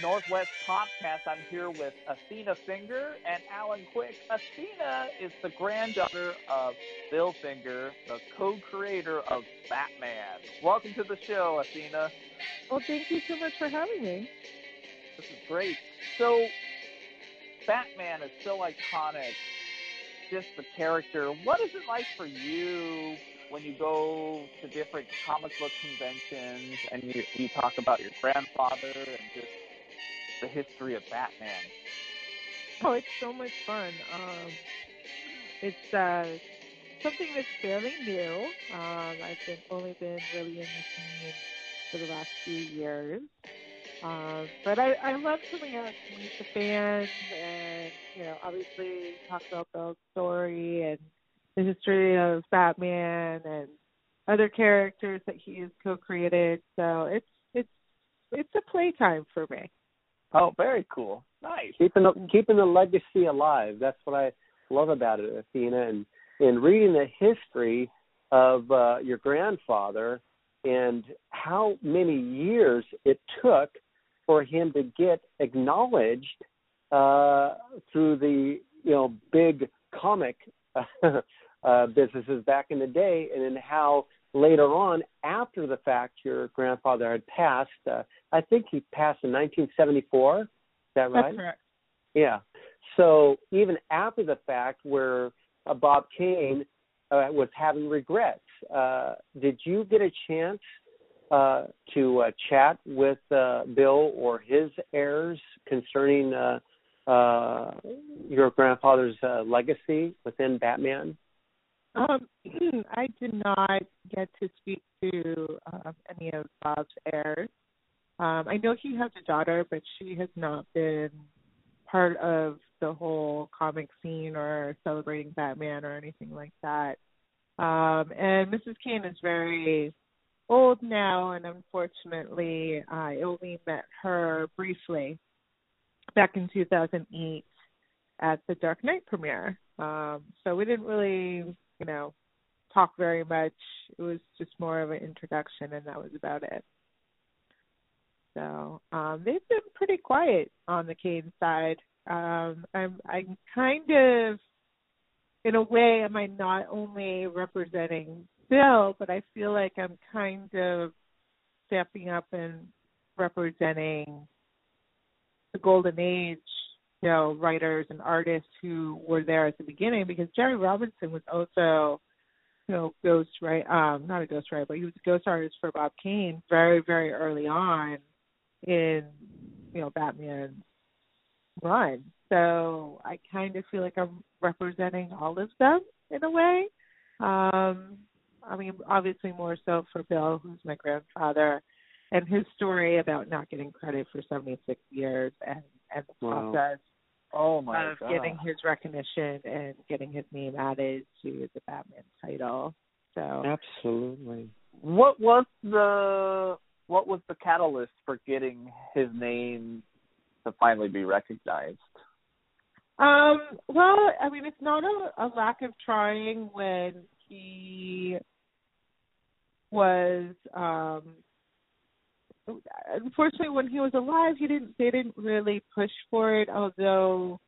Northwest Podcast. I'm here with Athena Finger and Alan Quick. Athena is the granddaughter of Bill Finger, the co-creator of Batman. Welcome to the show, Athena. Well, thank you so much for having me. This is great. So, Batman is so iconic, just the character. What is it like for you when you go to different comic book conventions and you, you talk about your grandfather and just the history of Batman? Oh, it's so much fun. Um, it's uh, something that's fairly new. Um, I've been only been really in the scene for the last few years. Um, but I, I love coming out to meet the fans and, you know, obviously talk about Bill's story and the history of Batman and other characters that he has co-created. So it's it's it's a playtime for me. Oh, very cool. Nice. Keeping the, keeping the legacy alive. That's what I love about it, Athena. And in reading the history of uh, your grandfather and how many years it took for him to get acknowledged uh, through the you know big comic uh, businesses back in the day, and then how later on, after the fact, your grandfather had passed. Uh, I think he passed in 1974. Is that right? That's correct. Yeah. So even after the fact, where uh, Bob Kane uh, was having regrets, uh, did you get a chance uh, to uh, chat with uh, Bill or his heirs concerning uh, uh, your grandfather's uh, legacy within Batman? Um, I did not get to speak to um, any of Bob's heirs. Um, I know he has a daughter, but she has not been part of the whole comic scene or celebrating Batman or anything like that. Um, and Mrs. Kane is very old now, and unfortunately, I only met her briefly back in 2008 at the Dark Knight premiere. Um, so we didn't really you know, talk very much. It was just more of an introduction, and that was about it. So um, they've been pretty quiet on the Kane side. Um, I'm I'm kind of, in a way, am I not only representing Bill, but I feel like I'm kind of stepping up and representing the golden age you know, writers and artists who were there at the beginning because Jerry Robinson was also, you know, ghost right um not a ghost writer, but he was a ghost artist for Bob Kane very, very early on in, you know, Batman's run. So I kind of feel like I'm representing all of them in a way. Um I mean obviously more so for Bill, who's my grandfather, and his story about not getting credit for seventy six years and and the wow. process oh my of God. getting his recognition and getting his name added to the Batman title. So absolutely. What was the what was the catalyst for getting his name to finally be recognized? Um, well, I mean, it's not a, a lack of trying when he was um unfortunately when he was alive he didn't they didn't really push for it although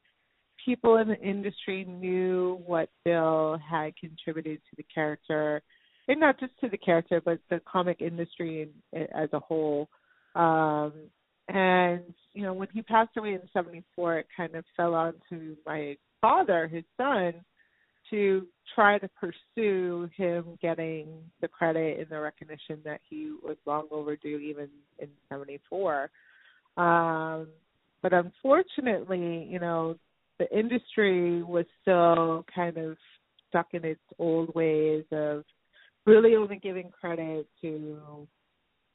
people in the industry knew what bill had contributed to the character and not just to the character but the comic industry as a whole. Um and you know when he passed away in 74 it kind of fell onto my father his son to try to pursue him getting the credit and the recognition that he was long overdue even in 74 um but unfortunately you know the industry was still kind of stuck in its old ways of really only giving credit to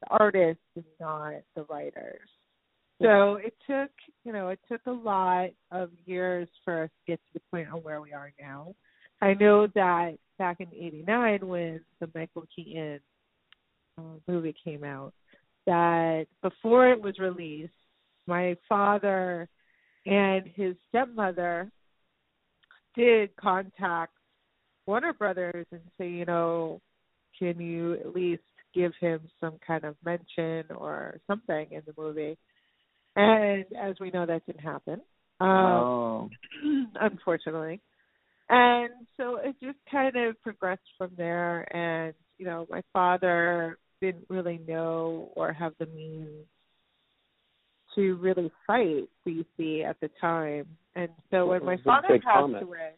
the artists and not the writers. So it took you know it took a lot of years for us to get to the point on where we are now I know that back in '89 when the Michael Keaton uh, movie came out, that before it was released, my father and his stepmother did contact Warner Brothers and say, you know, can you at least give him some kind of mention or something in the movie? And as we know, that didn't happen. Um, oh. unfortunately. And so it just kind of progressed from there. And, you know, my father didn't really know or have the means to really fight DC at the time. And so when my father passed comic. away,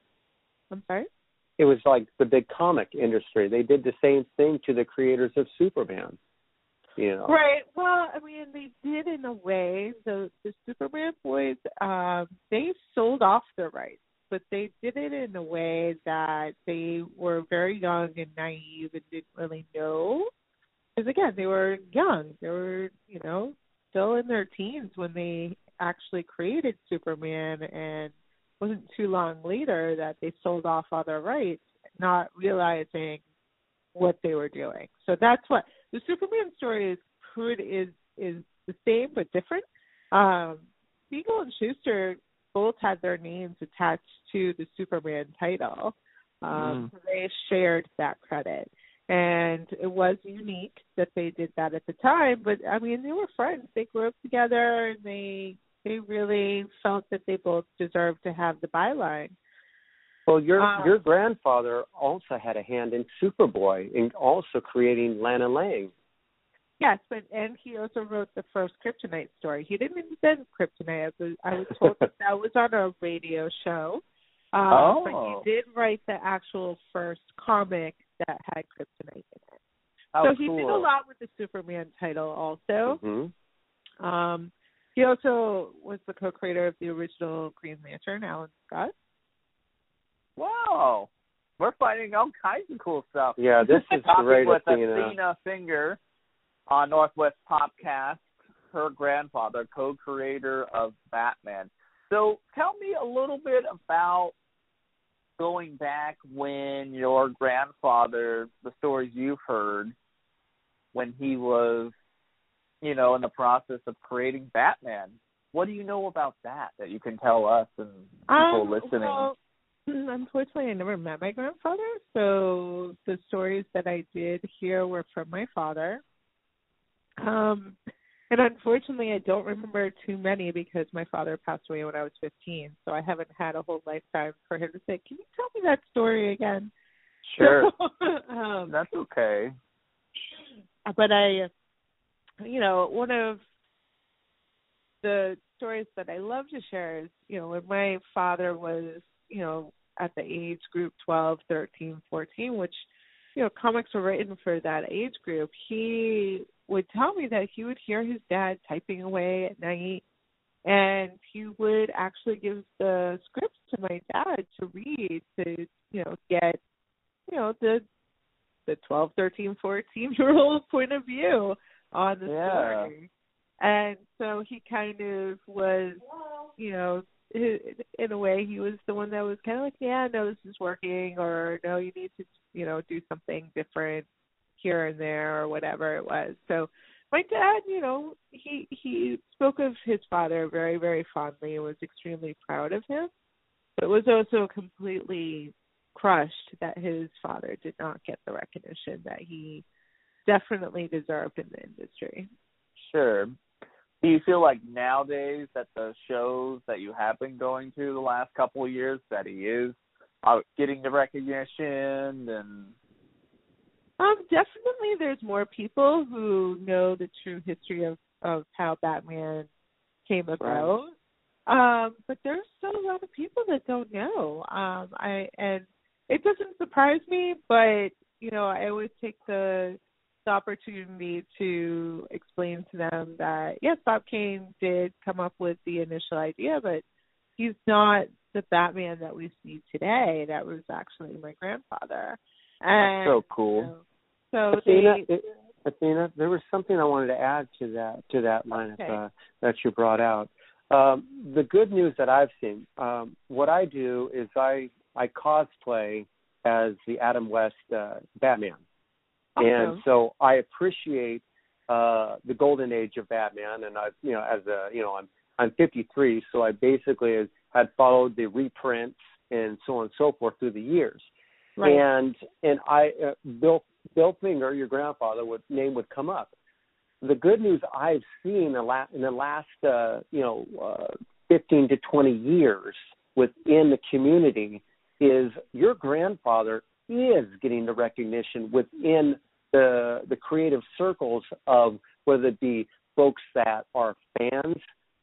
I'm sorry? It was like the big comic industry. They did the same thing to the creators of Superman. You know. Right. Well, I mean, they did in a way. The the Superman boys, um, they sold off their rights, but they did it in a way that they were very young and naive and didn't really know. Because again, they were young. They were, you know, still in their teens when they actually created Superman, and wasn't too long later that they sold off all their rights, not realizing what they were doing. So that's what the Superman story is pretty is is the same but different. Um Siegel and Shuster both had their names attached to the Superman title. Um Mm. so they shared that credit. And it was unique that they did that at the time, but I mean they were friends. They grew up together and they they really felt that they both deserved to have the byline. Well, your Um, your grandfather also had a hand in Superboy and also creating Lana Lang. Yes, but and he also wrote the first Kryptonite story. He didn't invent Kryptonite. I was, I was told that that was on a radio show. Um, Oh. But he did write the actual first comic that had Kryptonite in it. How so he cool. did a lot with the Superman title also. hmm Um, he also was the co-creator of the original Green Lantern, Alan Scott. Wow. We're finding all kinds of cool stuff. Yeah, this is great, with Athena. Athena Finger on Northwest Popcast, her grandfather, co-creator of Batman. So tell me a little bit about going back when your grandfather, the stories you've heard, when he was, you know, in the process of creating Batman. What do you know about that that you can tell us and people Um, listening? Well, unfortunately, I never met my grandfather, so the stories that I did hear were from my father. Um, and unfortunately, I don't remember too many because my father passed away when I was 15, so I haven't had a whole lifetime for him to say, "Can you tell me that story again?" Sure. um, That's okay. but I, you know, one of the stories that I love to share is, you know, when my father was, you know, at the age group 12, 13, 14, which, you know, comics were written for that age group, he would tell me that he would hear his dad typing away at night and he would actually give the scripts to my dad to read to, you know, get, you know, the the 12, 13, 14 year old point of view on the Yeah. story. And so he kind of was, you know, in a way, he was the one that was kind of like, yeah, no, this is working, or no, you need to, you know, do something different here and there, or whatever it was. So my dad, you know, he he spoke of his father very, very fondly and was extremely proud of him, but was also completely crushed that his father did not get the recognition that he definitely deserved in the industry. Sure. Do you feel like nowadays that the shows that you have been going to the last couple of years that he is uh, getting the recognition and Um, definitely there's more people who know the true history of, of how Batman came about. Um, but there's still a lot of people that don't know. Um, I and it doesn't surprise me, but you know, I always take the the opportunity to explain to them that yes, Bob Kane did come up with the initial idea, but he's not the Batman that we see today. That was actually my grandfather. And so cool. you know, so Athena, they, it, Athena, there was something I wanted to add to that to that line Okay. of, uh, that you brought out. Um, the good news that I've seen, um, what I do is I I cosplay as the Adam West uh, Batman, and so I appreciate uh, the golden age of Batman. And I, you know, as a you know, I'm I'm 53, so I basically had followed the reprints and so on and so forth through the years right. and and I uh, Bill Bill Finger, your grandfather, would name would come up, the good news I've seen in the last in the last uh, you know uh, 15 to 20 years within the community is your grandfather is getting the recognition within the the creative circles of whether it be folks that are fans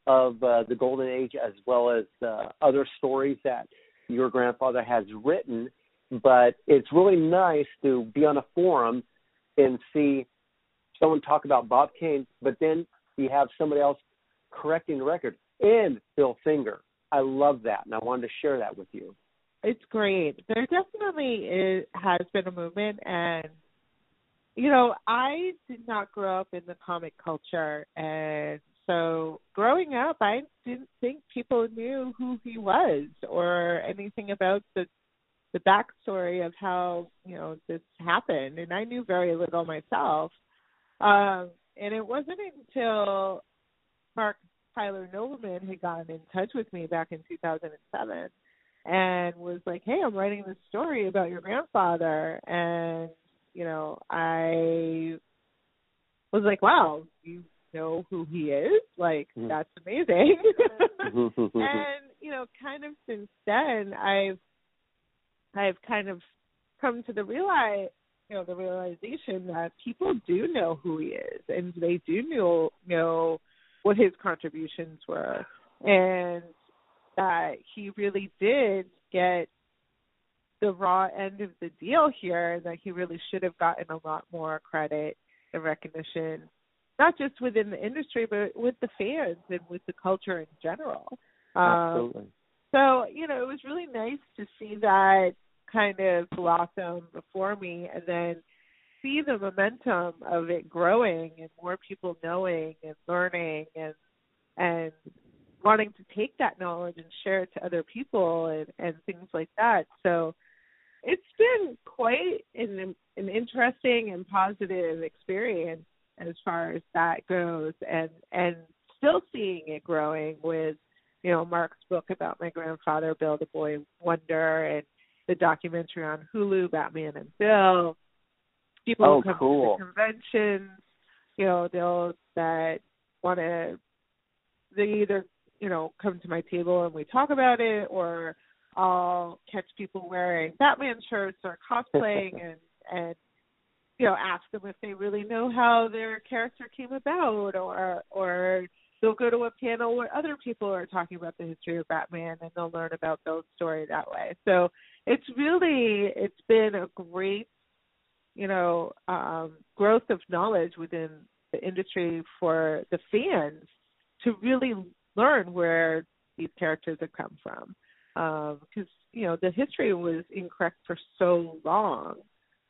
of uh, the golden age as well as uh, other stories that your grandfather has written but it's really nice to be on a forum and see someone talk about Bob Kane, but then you have somebody else correcting the record and Bill Finger. I love that, and I wanted to share that with you. It's great. There definitely is, has been a movement, and you know, I did not grow up in the comic culture, and so growing up, I didn't think people knew who he was or anything about the the backstory of how you know this happened, and I knew very little myself. Um, and it wasn't until Marc Tyler Nobleman had gotten in touch with me back in 2007 and was like, "Hey, I'm writing this story about your grandfather," and you know, I was like, "Wow, you know who he is? Like, mm-hmm. that's amazing." and you know, kind of since then, I've I've kind of come to the realize you know the realization that people do know who he is and they do know know what his contributions were and that he really did get the raw end of the deal here that he really should have gotten a lot more credit and recognition not just within the industry but with the fans and with the culture in general Absolutely. Um, so you know it was really nice to see that kind of blossom before me and then see the momentum of it growing and more people knowing and learning and and wanting to take that knowledge and share it to other people and and things like that. So it's been quite an an interesting and positive experience as far as that goes and and still seeing it growing with you know Marc's book about my grandfather Bill the Boy Wonder and the documentary on Hulu, Batman and Bill. People oh, come cool. to conventions, you know, they'll that want to they either you know come to my table and we talk about it, or I'll catch people wearing Batman shirts or cosplaying and and you know ask them if they really know how their character came about, or or they'll go to a panel where other people are talking about the history of Batman and they'll learn about Bill's story that way. So it's really it's been a great, you know, um, growth of knowledge within the industry for the fans to really learn where these characters have come from. Because um, you know the history was incorrect for so long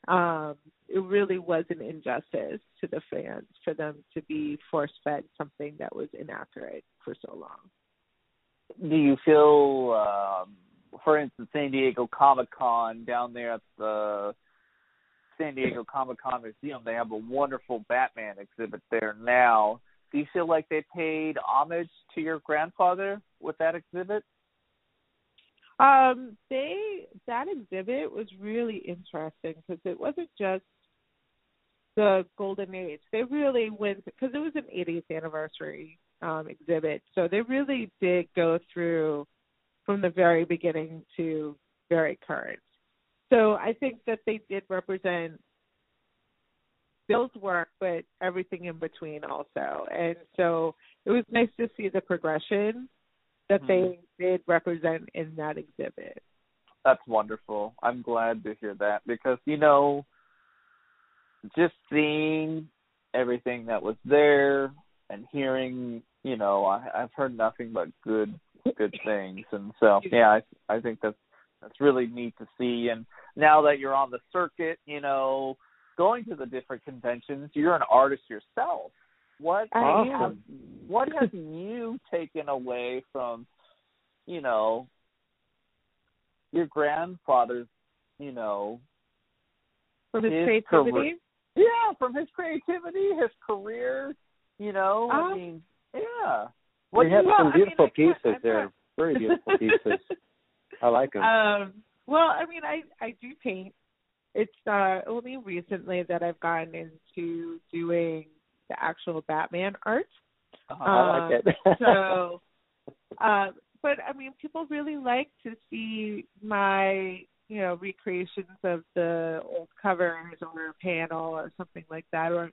um, it really was an injustice to the fans for them to be force fed something that was inaccurate for so long. Do you feel, um, for instance, San Diego Comic Con down there at the San Diego Comic Con Museum, they have a wonderful Batman exhibit there now. Do you feel like they paid homage to your grandfather with that exhibit? Um, they that exhibit was really interesting because it wasn't just the golden age. They really went because it was an 80th anniversary um, exhibit, so they really did go through from the very beginning to very current. So I think that they did represent Bill's work, but everything in between also. And so it was nice to see the progression that mm-hmm. they did represent in that exhibit. That's wonderful. I'm glad to hear that because you know, just seeing everything that was there and hearing, you know, I, I've heard nothing but good good things, and so yeah, I I think that's that's really neat to see. And now that you're on the circuit, you know, going to the different conventions, you're an artist yourself. What what have you taken away from, you know, your grandfather's, you know, from his, his creativity? Career. Yeah, from his creativity, his career, you know, um, I uh-huh. mean, yeah. What we have some beautiful I mean, pieces there. Very beautiful pieces. I like them. Um, well, I mean, I I do paint. It's uh only recently that I've gotten into doing the actual Batman art. Uh-huh, I like it. so, uh, but I mean, people really like to see my you know recreations of the old covers or a panel or something like that, or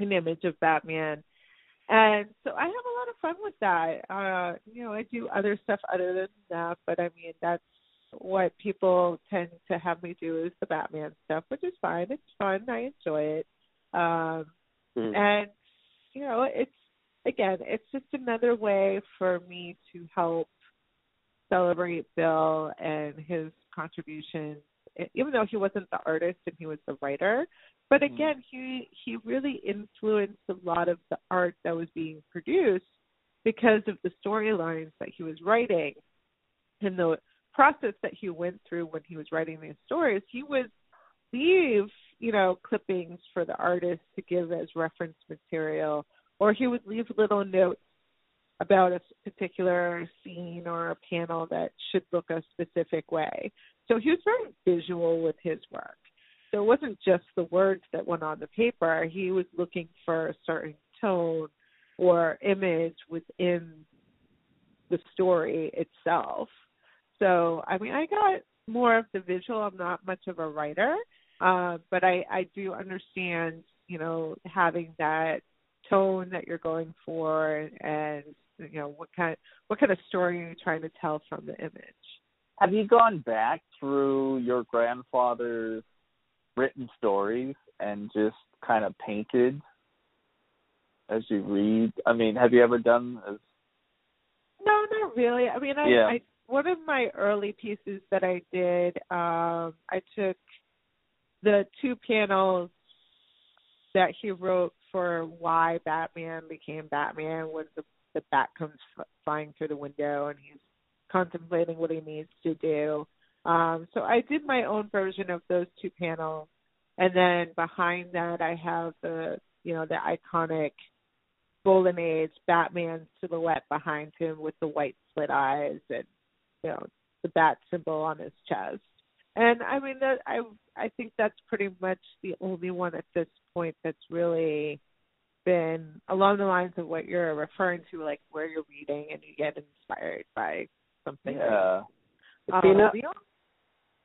an image of Batman. And so I have a lot of fun with that. Uh, you know, I do other stuff other than that, but I mean that's what people tend to have me do is the Batman stuff, which is fine. It's fun. I enjoy it. Um mm. and you know, it's again, it's just another way for me to help celebrate Bill and his contributions even though he wasn't the artist and he was the writer but mm-hmm. again, he he really influenced a lot of the art that was being produced because of the storylines that he was writing and the process that he went through when he was writing these stories. He would leave, you know, clippings for the artist to give as reference material, or he would leave little notes about a particular scene or a panel that should look a specific way. So he was very visual with his work. So it wasn't just the words that went on the paper. He was looking for a certain tone or image within the story itself. So I mean, I got more of the visual. I'm not much of a writer, uh, but I I do understand, you know, having that tone that you're going for, and you know what kind what kind of story are you're trying to tell from the image. Have you gone back through your grandfather's written stories and just kind of painted as you read? I mean, have you ever done as No, not really. I mean, I, yeah. I one of my early pieces that I did, um, I took the two panels that he wrote for why Batman became Batman when the the bat comes flying through the window and he's contemplating what he needs to do. Um, so I did my own version of those two panels, and then behind that I have the you know the iconic golden age Batman silhouette behind him with the white slit eyes and you know the bat symbol on his chest. And I mean that I I think that's pretty much the only one at this point that's really been along the lines of what you're referring to, like where you're reading and you get inspired by something. Yeah. Um, Athena,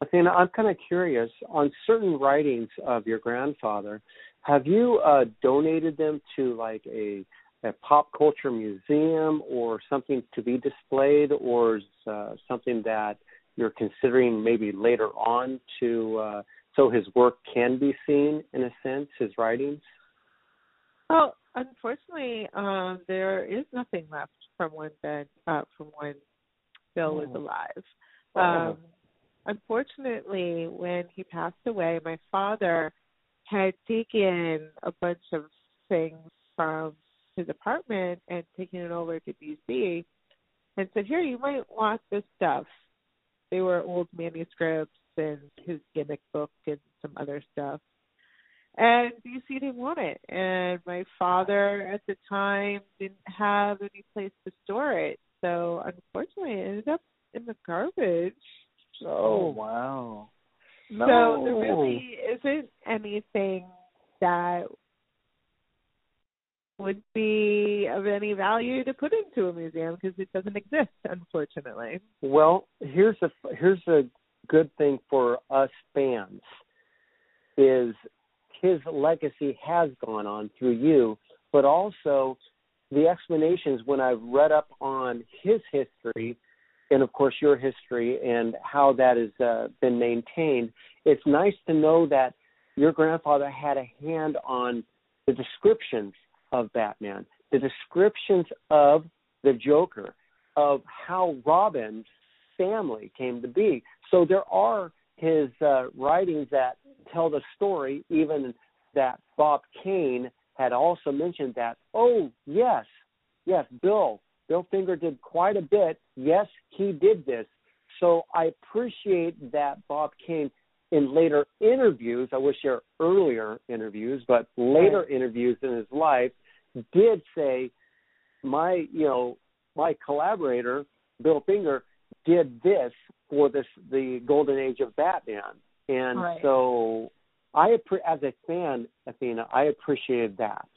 Athena, I'm kind of curious on certain writings of your grandfather. Have you uh, donated them to like a a pop culture museum or something to be displayed, or uh, something that you're considering maybe later on to uh, so his work can be seen in a sense, his writings? Well, unfortunately, um, there is nothing left from when Ben uh, from when Bill was oh. alive. Um, unfortunately, when he passed away, my father had taken a bunch of things from his apartment and taken it over to DC and said, Here, you might want this stuff. They were old manuscripts and his gimmick book and some other stuff. And DC didn't want it. And my father at the time didn't have any place to store it. So unfortunately it ended up in the garbage. Oh wow. No. So there really isn't anything that would be of any value to put into a museum because it doesn't exist, unfortunately. Well, here's a here's a good thing for us fans is his legacy has gone on through you, but also the explanations when I've read up on his history and of course your history and how that has uh, been maintained. It's nice to know that your grandfather had a hand on the descriptions of Batman, the descriptions of the Joker, of how Robin's family came to be. So there are his uh, writings that tell the story, even that Bob Kane had also mentioned that, oh, yes, yes, Bill Bill Finger did quite a bit. Yes, he did this. So I appreciate that Bob Kane in later interviews, I wish there were earlier interviews, but later interviews in his life did say my, you know, my collaborator, Bill Finger, did this for this the golden age of Batman. And right. so I as a fan, Athena, I appreciated that.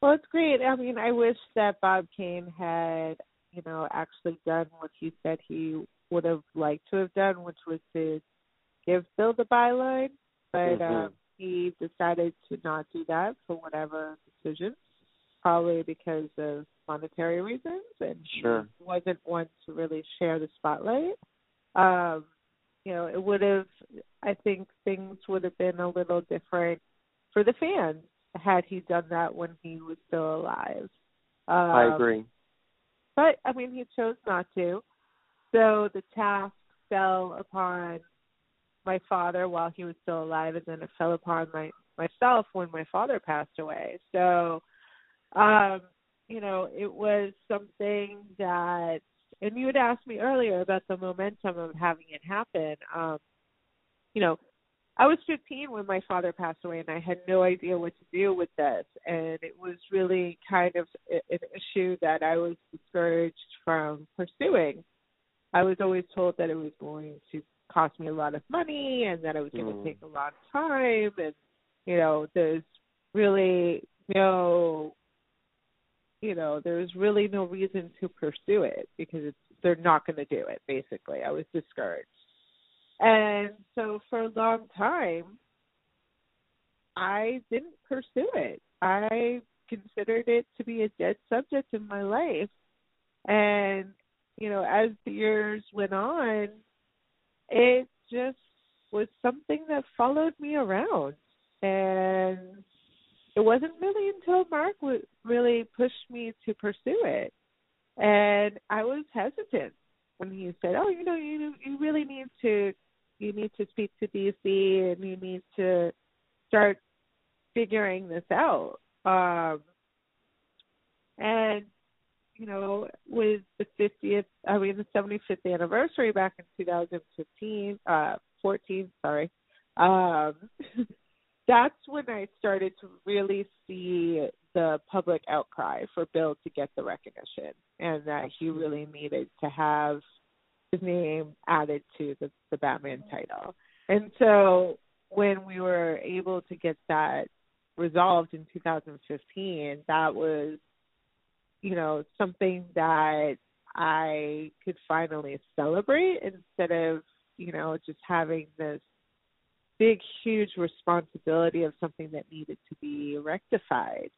Well, it's great. I mean, I wish that Bob Kane had, you know, actually done what he said he would have liked to have done, which was to give Bill the byline. But Mhm. um, he decided to not do that for whatever decisions, probably because of monetary reasons, and Sure. wasn't one to really share the spotlight. Um, you know, it would have. I think things would have been a little different for the fans had he done that when he was still alive. Um, I agree. But I mean, he chose not to. So the task fell upon my father while he was still alive, and then it fell upon my myself when my father passed away. So, um, you know, it was something that, and you had asked me earlier about the momentum of having it happen. Um, you know, I was 15 when my father passed away, and I had no idea what to do with this. And it was really kind of an issue that I was discouraged from pursuing. I was always told that it was going to cost me a lot of money and that it was going Mm. to take a long time. And, you know, there's really no, you know, there's really no reason to pursue it because it's, they're not going to do it, basically. I was discouraged. And so for a long time, I didn't pursue it. I considered it to be a dead subject in my life. And, you know, as the years went on, it just was something that followed me around. And it wasn't really until Marc w- really pushed me to pursue it. And I was hesitant when he said, "Oh, you know, you you really need to you need to speak to DC and you need to start figuring this out." Um, and you know, with the 50th, I mean, the 75th anniversary back in 2015, uh, 14, sorry, um, that's when I started to really see the public outcry for Bill to get the recognition and that he really needed to have his name added to the, the Batman title. And so when we were able to get that resolved in 2015, that was you know, something that I could finally celebrate instead of, you know, just having this big, huge responsibility of something that needed to be rectified,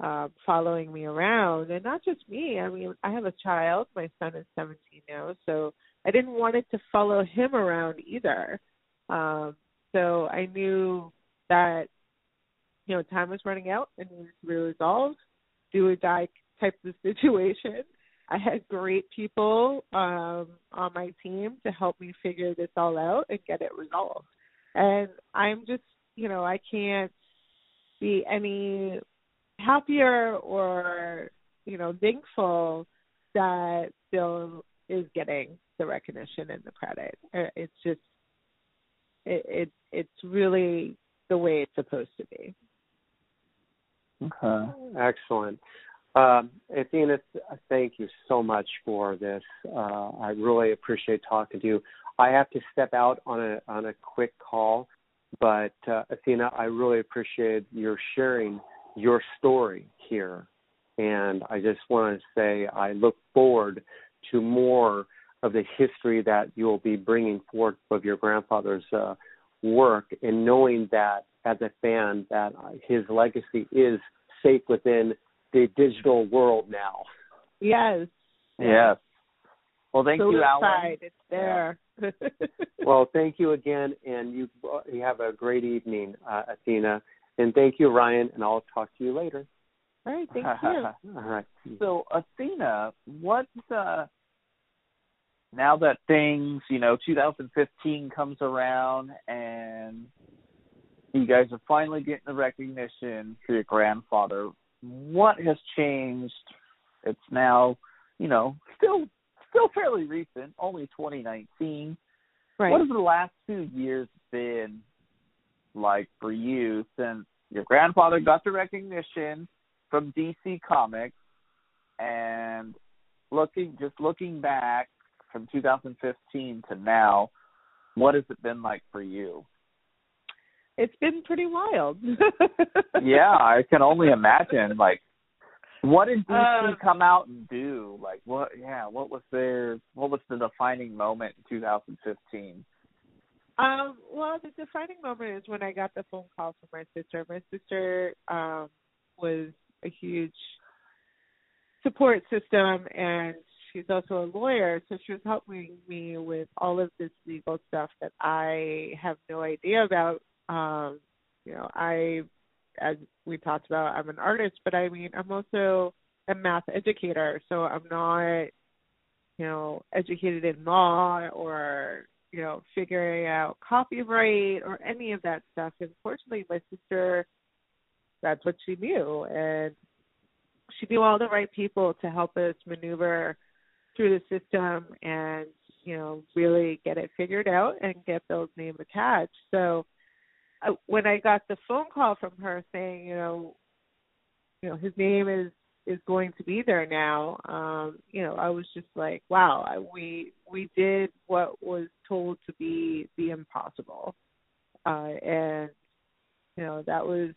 um, following me around. And not just me, I mean, I have a child, my son is 17 now, so I didn't want it to follow him around either. Um, so I knew that, you know, time was running out and to be resolved, do or die type of situation. I had great people um, on my team to help me figure this all out and get it resolved. And I'm just, you know, I can't be any happier or, you know, thankful that Bill is getting the recognition and the credit. Uh, It's just, it, it it's really the way it's supposed to be. Okay. Excellent. Um, Athena, thank you so much for this. Uh, I really appreciate talking to you. I have to step out on a on a quick call, but uh, Athena, I really appreciate your sharing your story here, and I just want to say I look forward to more of the history that you'll be bringing forth of your grandfather's uh, work, and knowing that as a fan that his legacy is safe within the digital world now. Yes. Yes. Well, thank so you, Alan. It's there. Well, thank you again, and you you have a great evening, uh, Athena. And thank you, Ryan, and I'll talk to you later. All right, thank you. All right. So, Athena, what uh, now that things, you know, 2015 comes around and you guys are finally getting the recognition for your grandfather, what has changed? It's now, you know, still still fairly recent, only 2019. Right. What has the last two years been like for you since your grandfather got the recognition from DC Comics and looking just looking back from 2015 to now, what has it been like for you? It's been pretty wild. yeah, I can only imagine. Like What did DC Um, come out and do? Like what? Yeah, what was their what was the defining moment in 2015? Um, well, the defining moment is when I got the phone call from my sister. My sister um, was a huge support system, and she's also a lawyer, so she was helping me with all of this legal stuff that I have no idea about. Um, you know, I, as we talked about, I'm an artist, but I mean, I'm also a math educator, so I'm not, you know, educated in law or you know, figuring out copyright or any of that stuff. And fortunately, my sister, that's what she knew. And she knew all the right people to help us maneuver through the system and, you know, really get it figured out and get Bill's name attached. So when I got the phone call from her saying, you know, you know, his name is is going to be there now. Um, you know, I was just like, wow, I, we we did what was told to be the impossible, uh, and you know that was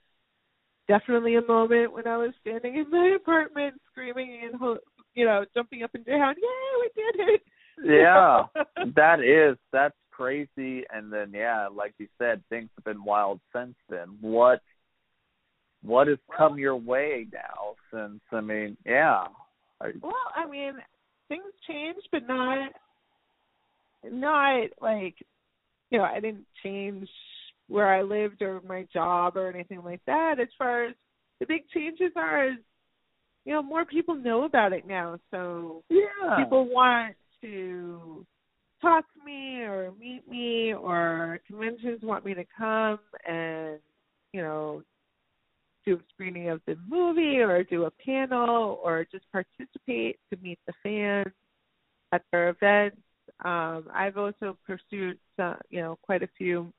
definitely a moment when I was standing in my apartment screaming and ho- you know jumping up and down, yeah, we did it! Yeah, that is that's crazy. And then yeah, like you said, things have been wild since then. What what has come your way now since I mean, yeah. Well, I mean, things changed, but not not like you know, I didn't change where I lived or my job or anything like that. As far as the big changes are, is you know, more people know about it now, so yeah. people want to talk to me or meet me or conventions want me to come and you know do a screening of the movie or do a panel or just participate to meet the fans at their events. Um, I've also pursued some, you know quite a few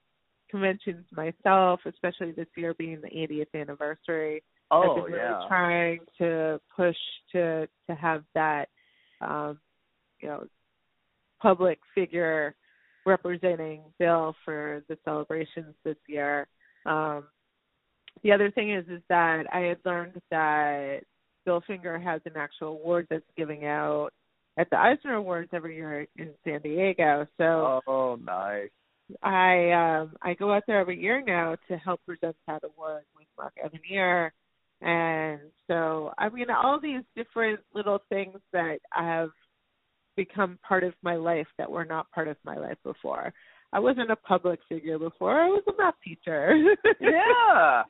conventions myself, especially this year being the 80th anniversary. I've oh been really yeah. trying to push to to have that um you know public figure representing Bill for the celebrations this year. Um the other thing is is that I had learned that Bill Finger has an actual award that's giving out at the Eisner Awards every year in San Diego. So Oh nice. I um I go out there every year now to help present that award with Mark Evanier. And so I mean all these different little things that I have become part of my life that were not part of my life before. I wasn't a public figure before. I was a math teacher. Yeah.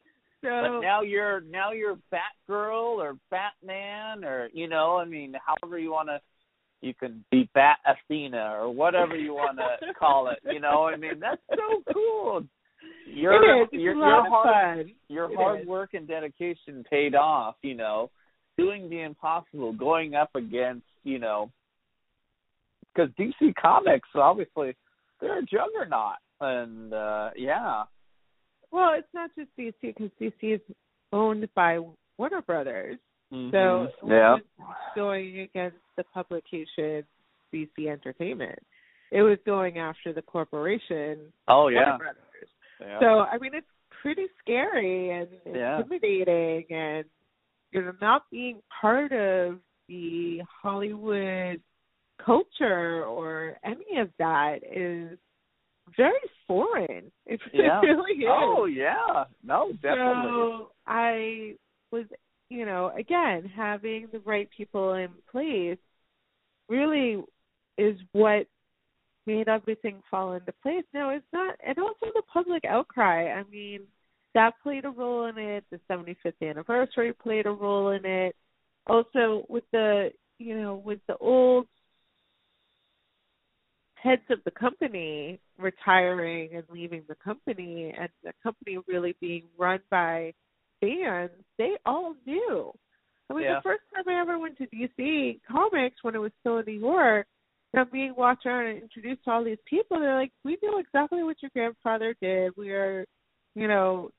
so But now you're now you're Batgirl or Batman or you know, I mean, however you want to, you can be Bat Athena or whatever you want to call it. You know, I mean, that's so cool. Your it is. Your, your hard fun. your It hard is. work and dedication paid off. You know, doing the impossible, going up against you know, because DC Comics obviously they're a juggernaut, and uh yeah, Well, it's not just DC because DC is owned by Warner Brothers. So Mhm. it yeah. was going against the publication DC Entertainment. It was going after the corporation Oh yeah. Brothers. yeah. So I mean, it's pretty scary and Yeah. intimidating, and you know, not being part of the Hollywood culture or any of that is very foreign. It Yeah. really is. Oh yeah. No, definitely. So I was, you know, again, having the right people in place really is what made everything fall into place. Now it's not and also the public outcry. I mean, that played a role in it. The seventy fifth anniversary played a role in it. Also with the you know, with the old heads of the company retiring and leaving the company and the company really being run by fans, they all knew. I mean, Yeah. the first time I ever went to DC Comics when it was still in New York, and I'm being walked around and introduced to all these people, they're like, we know exactly what your grandfather did. We are, you know,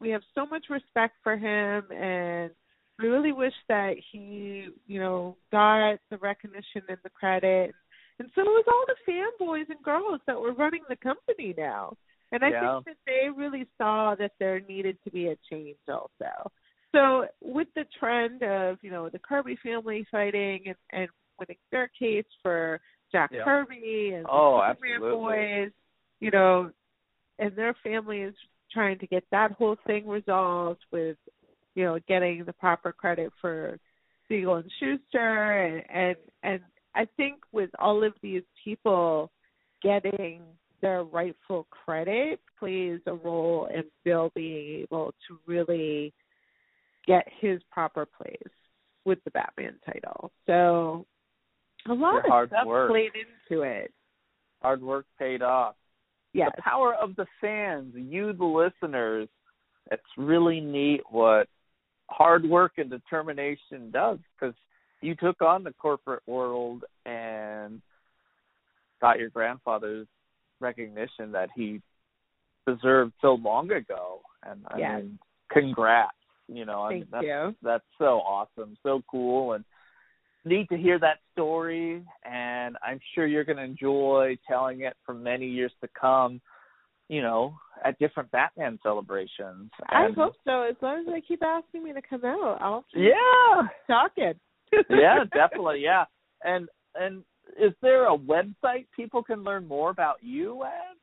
we have so much respect for him and we really wish that he, you know, got the recognition and the credit. And so it was all the fanboys and girls that were running the company now. And I Yeah. think that they really saw that there needed to be a change also. so with the trend of you know the Kirby family fighting and, and winning their case for Jack Yeah. Kirby and Oh, the Superman boys, you know, and their family is trying to get that whole thing resolved with, you know, getting the proper credit for Siegel and Shuster and and, and I think with all of these people getting their rightful credit plays a role in Bill being able to really get his proper place with the Batman title. So a lot Your of stuff work. played into it. Hard work paid off. Yes. The power of the fans, you the listeners. It's really neat what hard work and determination does because you took on the corporate world and got your grandfather's recognition that he deserved so long ago. And I Yes. mean, congrats. You know, I mean, Thank that's you. that's so awesome, so cool, and neat to hear that story. And I'm sure you're going to enjoy telling it for many years to come. You know, at different Batman celebrations. I hope so. As long as they keep asking me to come out, I'll keep Yeah, talking. yeah, definitely, yeah. And and is there a website people can learn more about you at?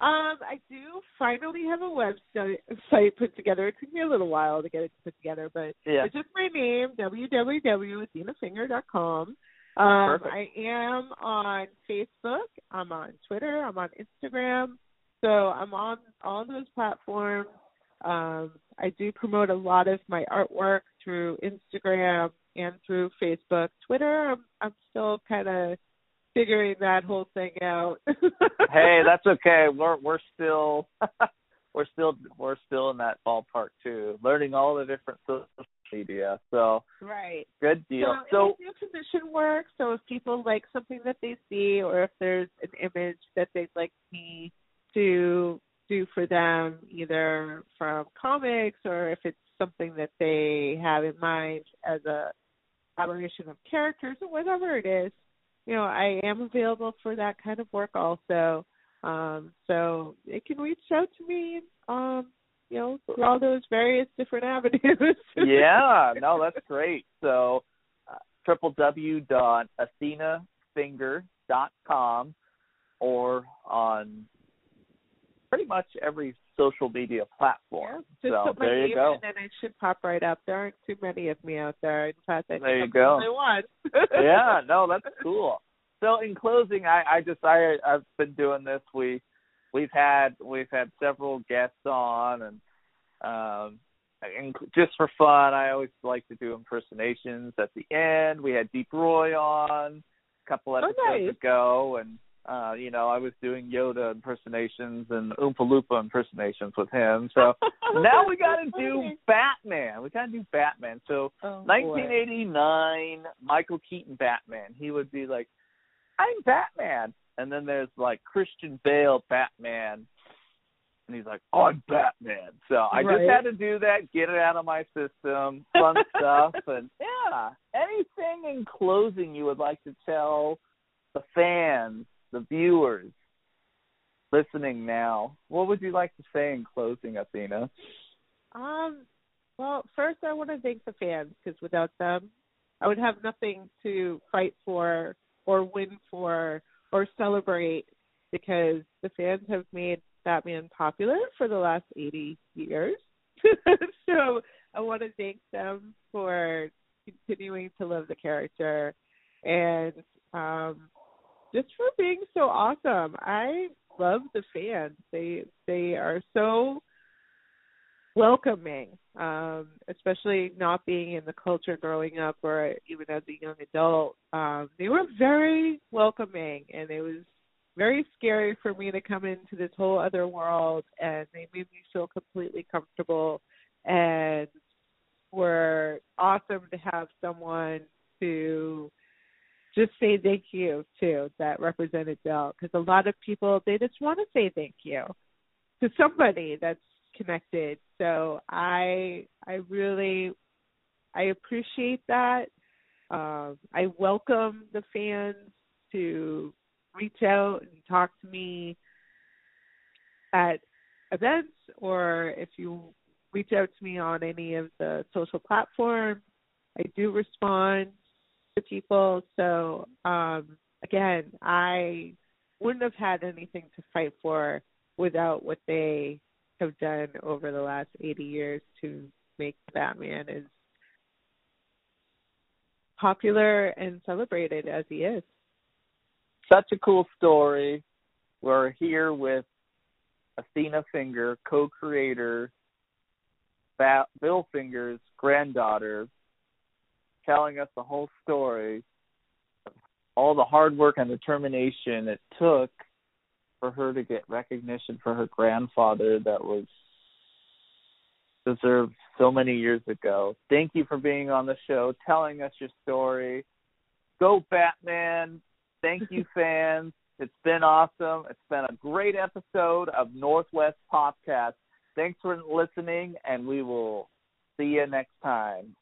Um, I do finally have a website site put together. It took me a little while to get it put together, but Yeah. it's just my name, www.athenafinger.com. Um, Perfect. I am on Facebook. I'm on Twitter. I'm on Instagram. So I'm on all those platforms. Um, I do promote a lot of my artwork through Instagram and through Facebook. Twitter, I'm, I'm still kind of figuring that whole thing out. hey, that's okay. We're we're still we're still we're still in that ballpark too, learning all the different social media. So right. good deal. So, So commission work. So if people like something that they see, or if there's an image that they'd like me to do for them, either from comics or if it's something that they have in mind as a collaboration of characters or whatever it is, you know, I am available for that kind of work also. Um, so it can reach out to me, um, you know, through all those various different avenues. yeah, no, that's great. So uh, www.athenafinger.com or on pretty much every social media platform. Just so put my there you go. and it should pop right up. There aren't too many of me out there. In fact, I think There you go. only one. yeah, no, that's cool. So in closing, I, I just I I've been doing this. We we've had we've had several guests on, and um, and just for fun, I always like to do impersonations at the end. We had Deep Roy on a couple episodes nice. ago, and uh, you know I was doing Yoda impersonations and Oompa Loompa impersonations with him. So now we got to do Batman. We got to do Batman. So. Oh, boy. 1989 Michael Keaton Batman. He would be like, "I'm Batman," and then there's like Christian Bale Batman, and he's like, "Oh, I'm Batman." So I Right. just had to do that, get it out of my system, fun stuff, and yeah. Anything in closing you would like to tell the fans, the viewers listening now? What would you like to say in closing, Athena? Um, well, first I want to thank the fans because without them, I would have nothing to fight for or win for or celebrate because the fans have made Batman popular for the last 80 years. so I want to thank them for continuing to love the character and um just for being so awesome. I love the fans. They they are so welcoming, um, especially not being in the culture growing up or even as a young adult. Um, they were very welcoming and it was very scary for me to come into this whole other world and they made me feel completely comfortable and were awesome to have someone to just say thank you to that represented Bill because a lot of people they just want to say thank you to somebody that's connected. So I I really I appreciate that. Um, I welcome the fans to reach out and talk to me at events or if you reach out to me on any of the social platforms. I do respond to people. So um, again, I wouldn't have had anything to fight for without what they have done over the last 80 years to make Batman as popular and celebrated as he is. Such a cool story. We're here with Athena Finger, co-creator, Bill Finger's granddaughter, telling us the whole story of all the hard work and determination it took for her to get recognition for her grandfather that was deserved so many years ago. Thank you for being on the show, telling us your story. Go Batman. Thank you, fans. It's been awesome. It's been a great episode of Northwest Podcast. Thanks for listening, and we will see you next time.